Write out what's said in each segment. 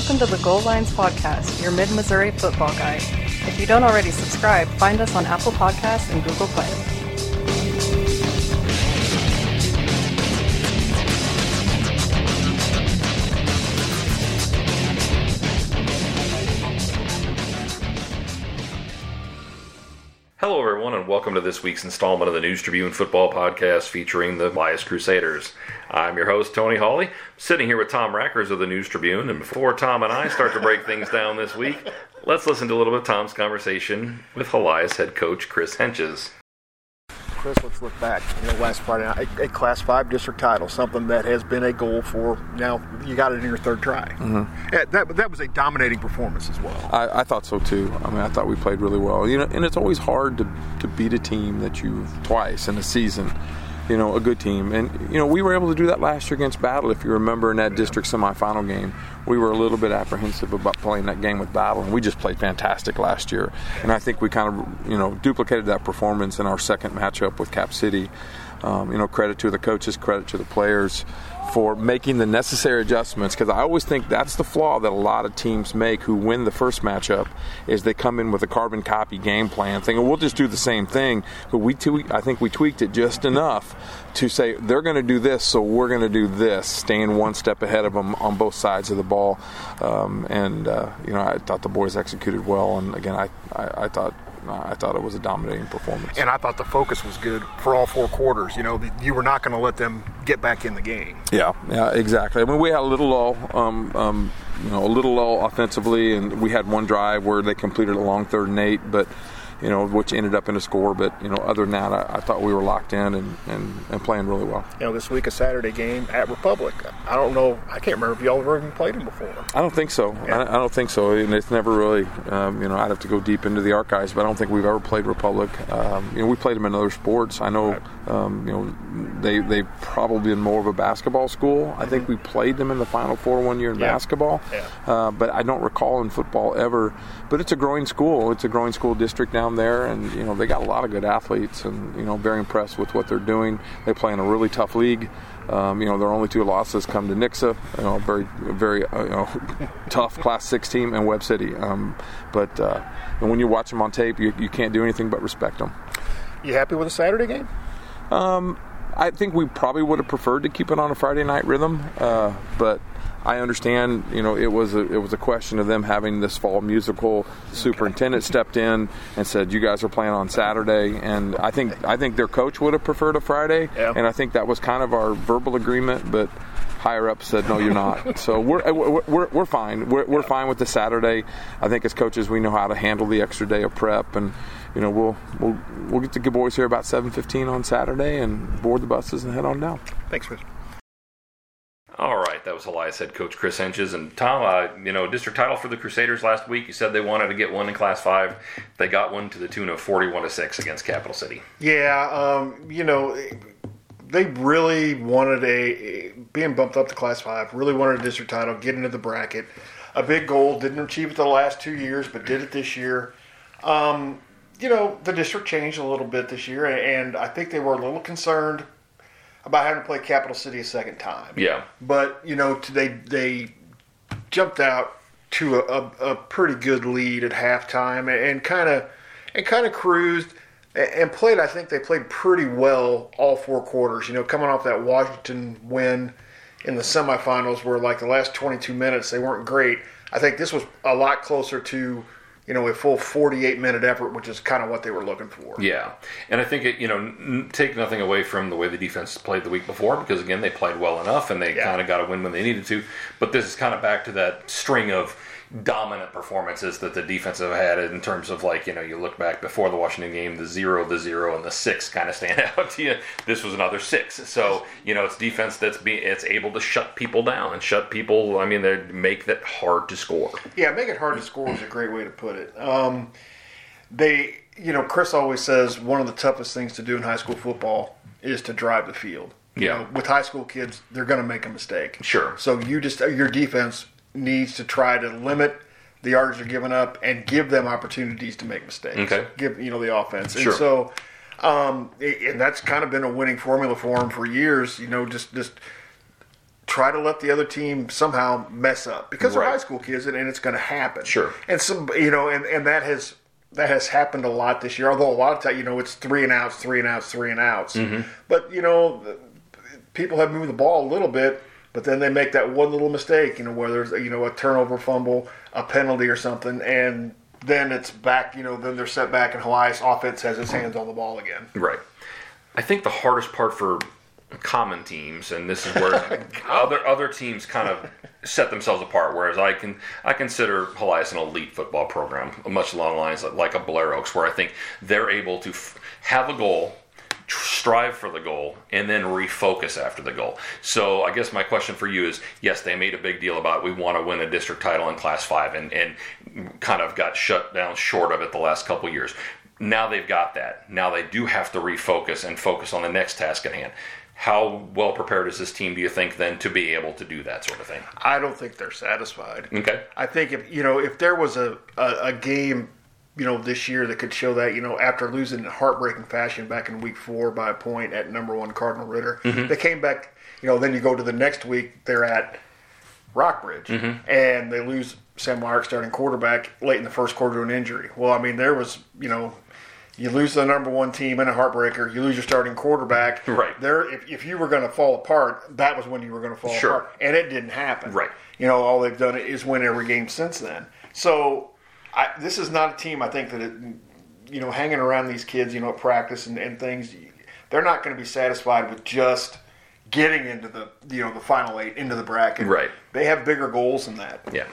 Welcome to the Goal Lines Podcast, your mid Missouri football guide. If you don't already subscribe, find us on Apple Podcasts and Google Play. Hello, everyone, and welcome to this week's installment of the News Tribune Football Podcast featuring the Helias Crusaders. I'm your host, Tony Hawley, sitting here with Tom Rackers of the News Tribune. And before Tom and I start to break things down this week, let's listen to a little bit of Tom's conversation with Helias head coach Chris Hentges. Chris, let's look back. You know, last Friday night, a, a Class Five district title, something that has been a goal for now. You got it in your third try. Mm-hmm. Yeah, that that was a dominating performance as well. I, I, thought so too. I mean, I thought we played really well. You know, and it's always hard to to beat a team that you've twice in a season. You know, a good team, and you know we were able to do that last year against Battle. If you remember in that district semifinal game, we were a little bit apprehensive about playing that game with Battle, and we just played fantastic last year. And I think we kind of you know duplicated that performance in our second matchup with Cap City. Um, you know, credit to the coaches, credit to the players for making the necessary adjustments because I always think that's the flaw that a lot of teams make who win the first matchup is they come in with a carbon copy game plan thinking we'll just do the same thing but we tweak, I think we tweaked it just enough to say they're going to do this so we're going to do this staying one step ahead of them on both sides of the ball. Um, and uh, you know I thought the boys executed well and again I, I, I thought I thought it was a dominating performance. And I thought the focus was good for all four quarters. You know, you were not going to let them get back in the game. Yeah, yeah, exactly. I mean, we had a little lull, um, um, you know, a little lull offensively, and we had one drive where they completed a long third and eight, but you know, which ended up in a score. But you know, other than that, I, I thought we were locked in and, and, and, playing really well. You know, this week a Saturday game at Republic. I don't know. I can't remember if y'all ever even played them before. I don't think so. Yeah. I, I, don't think so. And it's never really. Um, you know, I'd have to go deep into the archives, but I don't think we've ever played Republic. Um, you know, we played them in other sports. I know. Right. Um, you know, they they've probably been more of a basketball school. I think we played them in the Final Four one year in yeah. basketball. Yeah. Uh, but I don't recall in football ever. But it's a growing school. It's a growing school district down there, and you know they got a lot of good athletes, and you know very impressed with what they're doing. They play in a really tough league. Um, you know their only two losses come to Nixa, you know very very uh, you know tough Class Six team, and Webb City. Um, but uh, when you watch them on tape, you, you can't do anything but respect them. You happy with the Saturday game? Um, I think we probably would have preferred to keep it on a Friday night rhythm, uh, but I understand. You know, it was a, it was a question of them having this fall musical. Superintendent stepped in and said, "You guys are playing on Saturday," and I think I think their coach would have preferred a Friday, yeah. and I think that was kind of our verbal agreement, but. Higher up said no, you're not. So uh, we're we're, we're fine. We're, we're fine with the Saturday. I think as coaches, we know how to handle the extra day of prep, and you know we'll we'll we'll get the good boys here about 7:15 on Saturday and board the buses and head on down. Thanks, Chris. All right, that was Helias head coach Chris Hentges and Tom. Uh, you know, district title for the Crusaders last week. You said they wanted to get one in Class Five. They got one to the tune of forty-one to six against Capital City. Yeah, um, you know, they really wanted a being bumped up to Class Five. Really wanted a district title, get into the bracket. A big goal. Didn't achieve it the last two years, but did it this year. Um, you know, the district changed a little bit this year, and I think they were a little concerned about having to play Capital City a second time. Yeah. But you know, they they jumped out to a, a, pretty good lead at halftime and kind of and kind of cruised and played. I think they played pretty well all four quarters. You know, coming off that Washington win in the semifinals, where like the last 22 minutes they weren't great. I think this was a lot closer to you know, a full 48 minute effort, which is kind of what they were looking for. Yeah. And I think, it, you know, n- take nothing away from the way the defense played the week before because, again, they played well enough and they Yeah. kind of got a win when they needed to. But this is kind of back to that string of dominant performances that the defense have had in terms of, like, you know, you look back before the Washington game, the zero, the zero, and the six kind of stand out to you. This was another six. So, you know, it's defense that's be, it's able to shut people down and shut people, I mean, they make that hard to score. Yeah, make it hard to score is a great way to put it. Um, they, you know, Chris always says one of the toughest things to do in high school football is to drive the field. You Yeah. know, with high school kids, they're going to make a mistake. Sure. So you just your defense needs to try to limit the yards they're giving up and give them opportunities to make mistakes. Okay. Give you know the offense. Sure. And so, um, and that's kind of been a winning formula for them for years. You know, just just try to let the other team somehow mess up because they're high school kids and, and it's going to happen. Sure. And some, you know, and, and that has that has happened a lot this year. Although a lot of time, you know, it's three and outs, three and outs, three and outs. Mm-hmm. But you know, the- people have moved the ball a little bit, but then they make that one little mistake. You know, whether it's you know a turnover, fumble, a penalty, or something, and then it's back. You know, then they're set back, and Helias offense has its hands on the ball again. Right. I think the hardest part for common teams, and this is where other other teams kind of set themselves apart. Whereas I can I consider Helias an elite football program, much along the lines of, like a Blair Oaks, where I think they're able to f- have a goal. Tr- Strive for the goal and then refocus after the goal. So, I guess my question for you is yes, they made a big deal about we want to win a district title in Class 5 and, and kind of got shut down short of it the last couple years now they've got that. Now they do have to refocus and focus on the next task at hand. How well prepared is this team, do you think, then, to be able to do that sort of thing? I don't think they're satisfied. Okay. I think if you know if there was a, a, a game, you know, this year that could show that, you know, after losing in heartbreaking fashion back in week four by a point at number one Cardinal Ritter, mm-hmm. they came back. You know, then you go to the next week, they're at Rock Bridge, mm-hmm. and they lose Sam Lark starting quarterback late in the first quarter to an injury. Well, I mean, there was you know. You lose the number one team in a heartbreaker. You lose your starting quarterback. Right. There, if, if you were going to fall apart, that was when you were going to fall Sure. apart, and it didn't happen. Right. You know, all they've done is win every game since then. So, I, this is not a team. I think that it, you know, hanging around these kids, you know, at practice and, and things, they're not going to be satisfied with just getting into the you know the final eight into the bracket. Right. They have bigger goals than that. Yeah.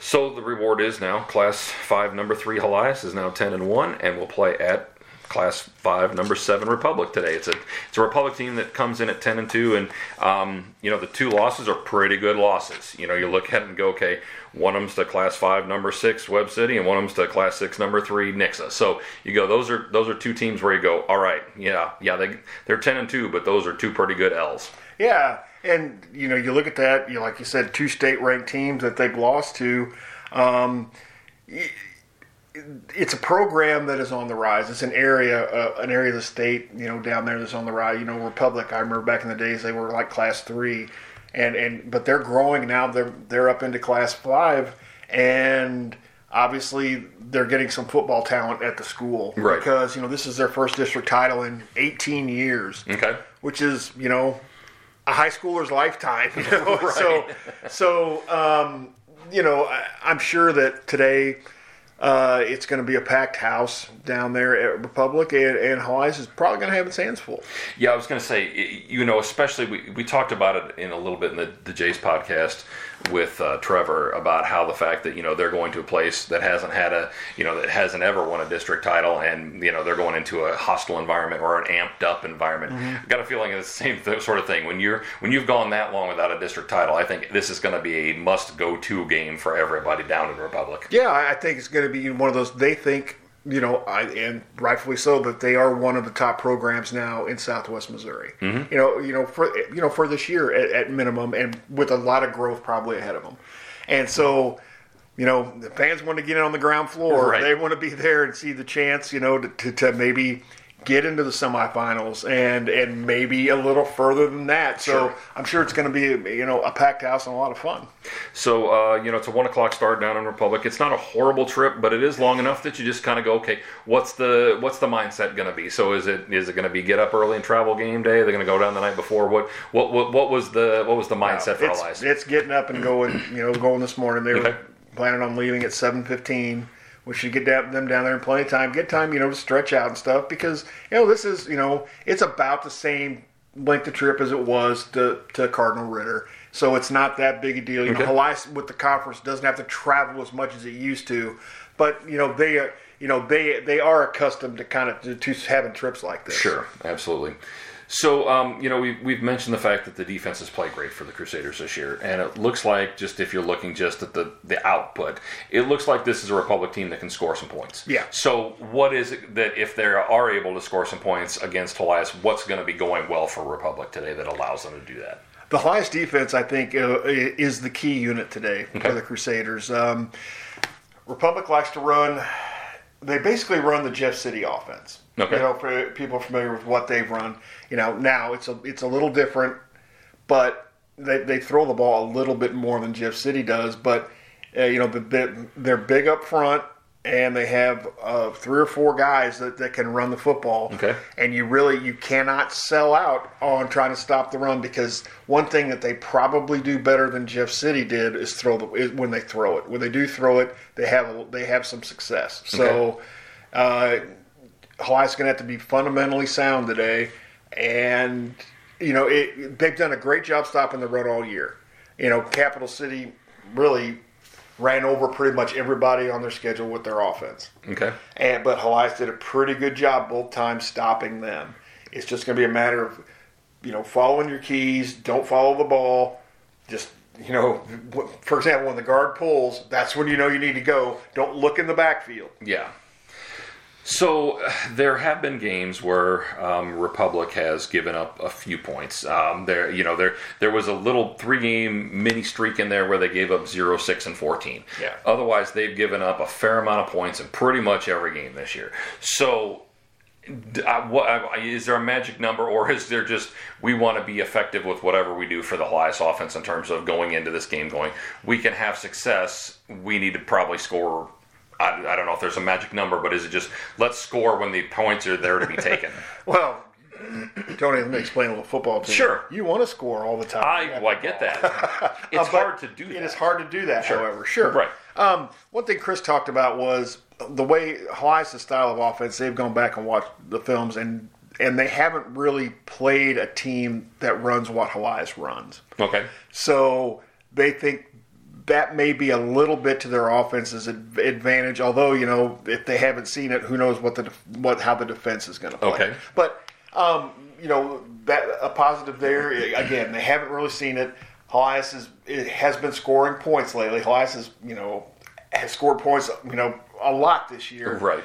So the reward is now Class 5, number 3 Helias is now 10 and 1 and will play at Class 5, number 7 Republic today. It's a it's a Republic team that comes in at 10 and 2 and um, you know the two losses are pretty good losses. You know, you look at it and go, okay, one of them's to Class 5, number 6 Webb City and one of them's to Class 6, number 3 Nixa. So you go those are those are two teams where you go, all right, yeah, yeah, they they're 10 and 2, but those are two pretty good L's. Yeah, and you know, you look at that. You know, like you said, two state-ranked teams that they've lost to. Um, y- it's a program that is on the rise. It's an area, uh, an area of the state, you know, down there that's on the rise. You know, Republic. I remember back in the days they were like class three, and and but they're growing now. They're they're up into class five, and obviously they're getting some football talent at the school Right. because you know this is their first district title in 18 years Okay. which is you know a high schooler's lifetime. You know, so so um, you know I, I'm sure that today uh, it's going to be a packed house down there at Republic, and, and is probably going to have its hands full. Yeah, I was going to say, you know, especially we, we talked about it in a little bit in the, the Jays podcast with uh, Trevor about how the fact that you know they're going to a place that hasn't had a you know that hasn't ever won a district title, and you know they're going into a hostile environment or an amped up environment. I got a feeling it's the same th- sort of thing when you're when you've gone that long without a district title. I think this is going to be a must go to game for everybody down in Republic. Yeah, I I think it's going to be one of those. They think, you know, I, and rightfully so, that they are one of the top programs now in Southwest Missouri. Mm-hmm. You know, you know, for you know, for this year at, at minimum, and with a lot of growth probably ahead of them. And so, you know, the fans want to get in on the ground floor. Right. They want to be there and see the chance, you know, to, to, to maybe get into the semifinals and and maybe a little further than that. So Sure. I'm sure it's going to be, you know, a packed house and a lot of fun. So uh, you know, it's a one o'clock start down in Republic. It's not a horrible trip, but it is long enough that you just kind of go, okay, what's the what's the mindset going to be? So is it is it going to be get up early and travel game day? They're going to go down the night before. What what what, what was the what was the mindset for it's, Helias? it's getting up and going. You know, going this morning. They Okay. were planning on leaving at seven fifteen. We should get them down there in plenty of time. Get time, you know, to stretch out and stuff because you know this is you know it's about the same length of trip as it was to, to Cardinal Ritter. So it's not that big a deal. You Okay. know, Helias with the conference doesn't have to travel as much as it used to, but you know they are you know they they are accustomed to kind of to, to having trips like this. Sure, absolutely. So, um, you know, we've, we've mentioned the fact that the defense has played great for the Crusaders this year, and it looks like just if you're looking just at the, the output, it looks like this is a Republic team that can score some points. Yeah. So, what is it that if they are able to score some points against Helias, what's going to be going well for Republic today that allows them to do that? The Helias defense, I think, uh, is the key unit today Okay. for the Crusaders. Um, Republic likes to run. They basically run the Jeff City offense. Okay. You know, for people familiar with what they've run, you know, now it's a it's a little different, but they, they throw the ball a little bit more than Jeff City does, but uh, you know the, the, they're big up front and they have uh, three or four guys that, that can run the football. Okay. And you really you cannot sell out on trying to stop the run because one thing that they probably do better than Jeff City did is throw the is when they throw it. When they do throw it, they have a, they have some success. So. Uh, Helias going to have to be fundamentally sound today, and you know it, they've done a great job stopping the run all year. You know, Capital City really ran over pretty much everybody on their schedule with their offense, Okay. and but Helias did a pretty good job both times stopping them. It's just going to be a matter of you know following your keys, don't follow the ball, just. You know, for example, when the guard pulls, that's when you know you need to go. Don't look in the backfield. Yeah. So there have been games where um, Republic has given up a few points. Um, there, you know, there there was a little three-game mini streak in there where they gave up 0, 6, and 14. Yeah. Otherwise, they've given up a fair amount of points in pretty much every game this year. So. uh, what, uh, is there a magic number, or is there just we want to be effective with whatever we do for the Helias offense in terms of going into this game, going we can have success. We need to probably score I, I don't know if there's a magic number, but is it just let's score when the points are there to be taken? Well, Tony, let me explain a little football to you. Sure. You want to score all the time. I, well, I get that. It's hard to do that. It is hard to do that, Sure. however. Sure. Right. Um, one thing Chris talked about was the way Helias style of offense. They've gone back and watched the films, and and they haven't really played a team that runs what Helias runs. Okay. So they think that may be a little bit to their offense's advantage. Although you know, if they haven't seen it, who knows what the what how the defense is going to play. Okay. But um, you know, that a positive there. Again, they haven't really seen it. Helias is it has been scoring points lately. Helias is you know has scored points you know a lot this year Right.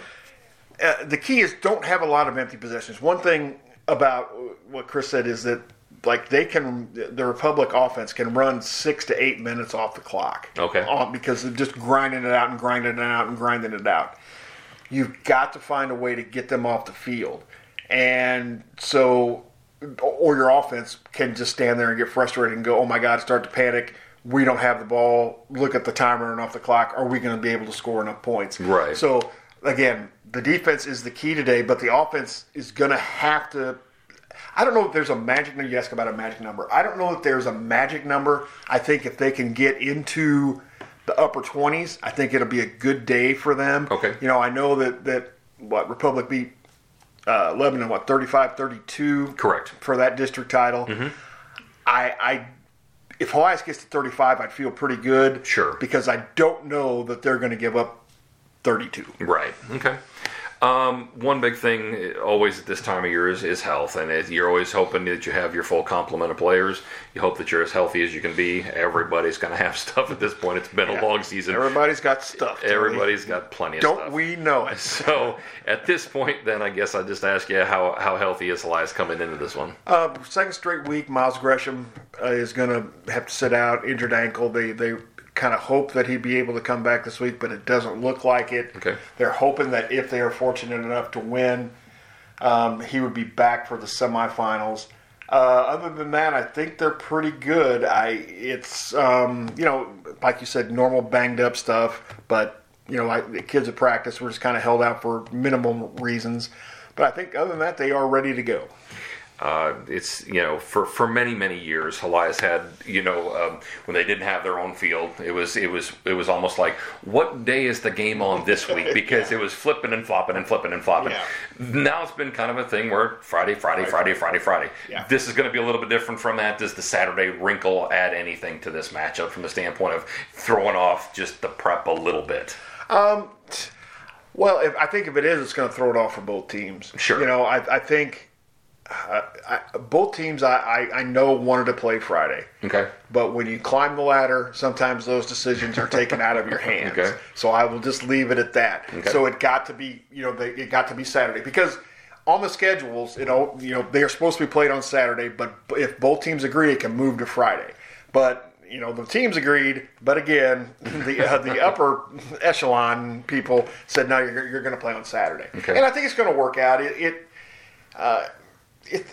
uh, the key is don't have a lot of empty possessions. One thing about what Chris said is that like they can the Republic offense can run six to eight minutes off the clock. Okay. On, because of just grinding it out and grinding it out and grinding it out. You've got to find a way to get them off the field, and so or your offense can just stand there and get frustrated and go, "Oh my God!" Start to panic. We don't have the ball. Look at the timer and off the clock. Are we going to be able to score enough points? Right. So again, the defense is the key today, but the offense is going to have to. I don't know if there's a magic number. You ask about a magic number. I don't know if there's a magic number. I think if they can get into the upper 20s, I think it'll be a good day for them. Okay. You know, I know that that what Republic beat uh, Lebanon what 35-32 Correct. for that district title. I, I if Helias gets to 35, I'd feel pretty good. Sure. Because I don't know that they're going to give up 32. Right. Okay. Um, one big thing always at this time of year is, is health, and it, you're always hoping that you have your full complement of players. You hope that you're as healthy as you can be. Everybody's going to have stuff at this point. It's been a long season. Everybody's got stuff. Tony. Everybody's got plenty of Don't stuff. we know it? So at this point, then I guess I just ask you how how healthy is Helias coming into this one? Uh, second straight week, Miles Gresham uh, is going to have to sit out, injured ankle. They they kind of hope that he'd be able to come back this week, but it doesn't look like it. Okay. They're hoping that if they are fortunate enough to win, um, he would be back for the semifinals. Uh, other than that, I think they're pretty good. I it's um, you know like you said, normal banged up stuff, but you know like the kids at practice were just kind of held out for minimum reasons. But I think other than that, they are ready to go. Uh, it's you know for, for many many years Helias had you know um, when they didn't have their own field it was it was it was almost like what day is the game on this week because it was flipping and flopping and flipping and flopping. Yeah. Now it's been kind of a thing where Friday Friday Friday Friday Friday. Yeah. This is going to be a little bit different from that. Does the Saturday wrinkle add anything to this matchup from the standpoint of throwing off just the prep a little bit? Well, if, I think if it is, it's going to throw it off for both teams. Sure. You know, I, I think uh, I, both teams I, I, I know wanted to play Friday. Okay. But when you climb the ladder, sometimes those decisions are taken out of your hands. Okay. So I will just leave it at that. Okay. So it got to be, you know, they, it got to be Saturday because on the schedules, you know, you know they are supposed to be played on Saturday, but if both teams agree, it can move to Friday. But you know the teams agreed, but again, the uh, the upper echelon people said no, you're, you're going to play on Saturday, Okay. and I think it's going to work out. It, it uh, it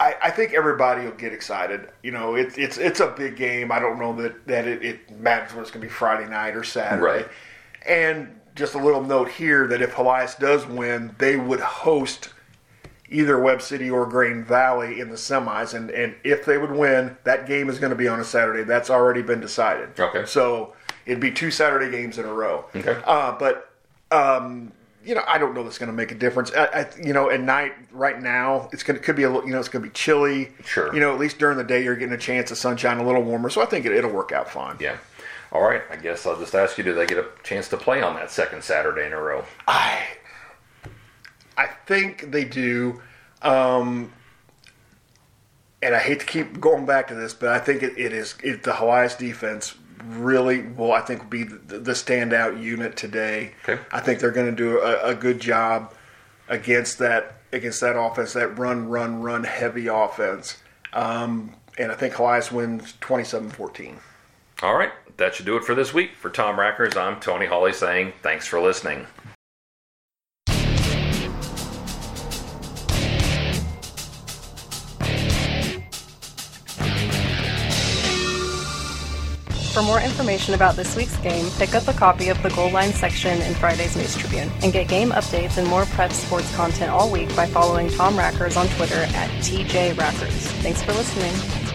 I, I think everybody will get excited. You know, it, it's it's a big game. I don't know that that it, it matters whether it's going to be Friday night or Saturday. Right. And just a little note here that if Helias does win, they would host either Webb City or Grain Valley in the semis. And, and if they would win, that game is going to be on a Saturday. That's already been decided. Okay. So it'd be two Saturday games in a row. Okay. Uh, but, um, you know, I don't know that's going to make a difference. I, I, you know, at night, right now, it's going to could be a little, you know, it's going to be chilly. Sure. You know, at least during the day, you're getting a chance of sunshine, a little warmer. So I think it, it'll work out fine. Yeah. All right. I guess I'll just ask you: Do they get a chance to play on that second Saturday in a row? I I think they do. Um, and I hate to keep going back to this, but I think it, it is it, the Helias defense really will I think be the, the standout unit today. Okay. I think they're going to do a, a good job against that against that offense, that run, run, run heavy offense. Um, and I think Helias wins 27-14. All right. That should do it for this week. For Tom Rackers, I'm Tony Hawley saying thanks for listening. For more information about this week's game, pick up a copy of the Goal Line section in Friday's News Tribune and get game updates and more prep sports content all week by following Tom Rackers on Twitter at TJ Rackers. Thanks for listening.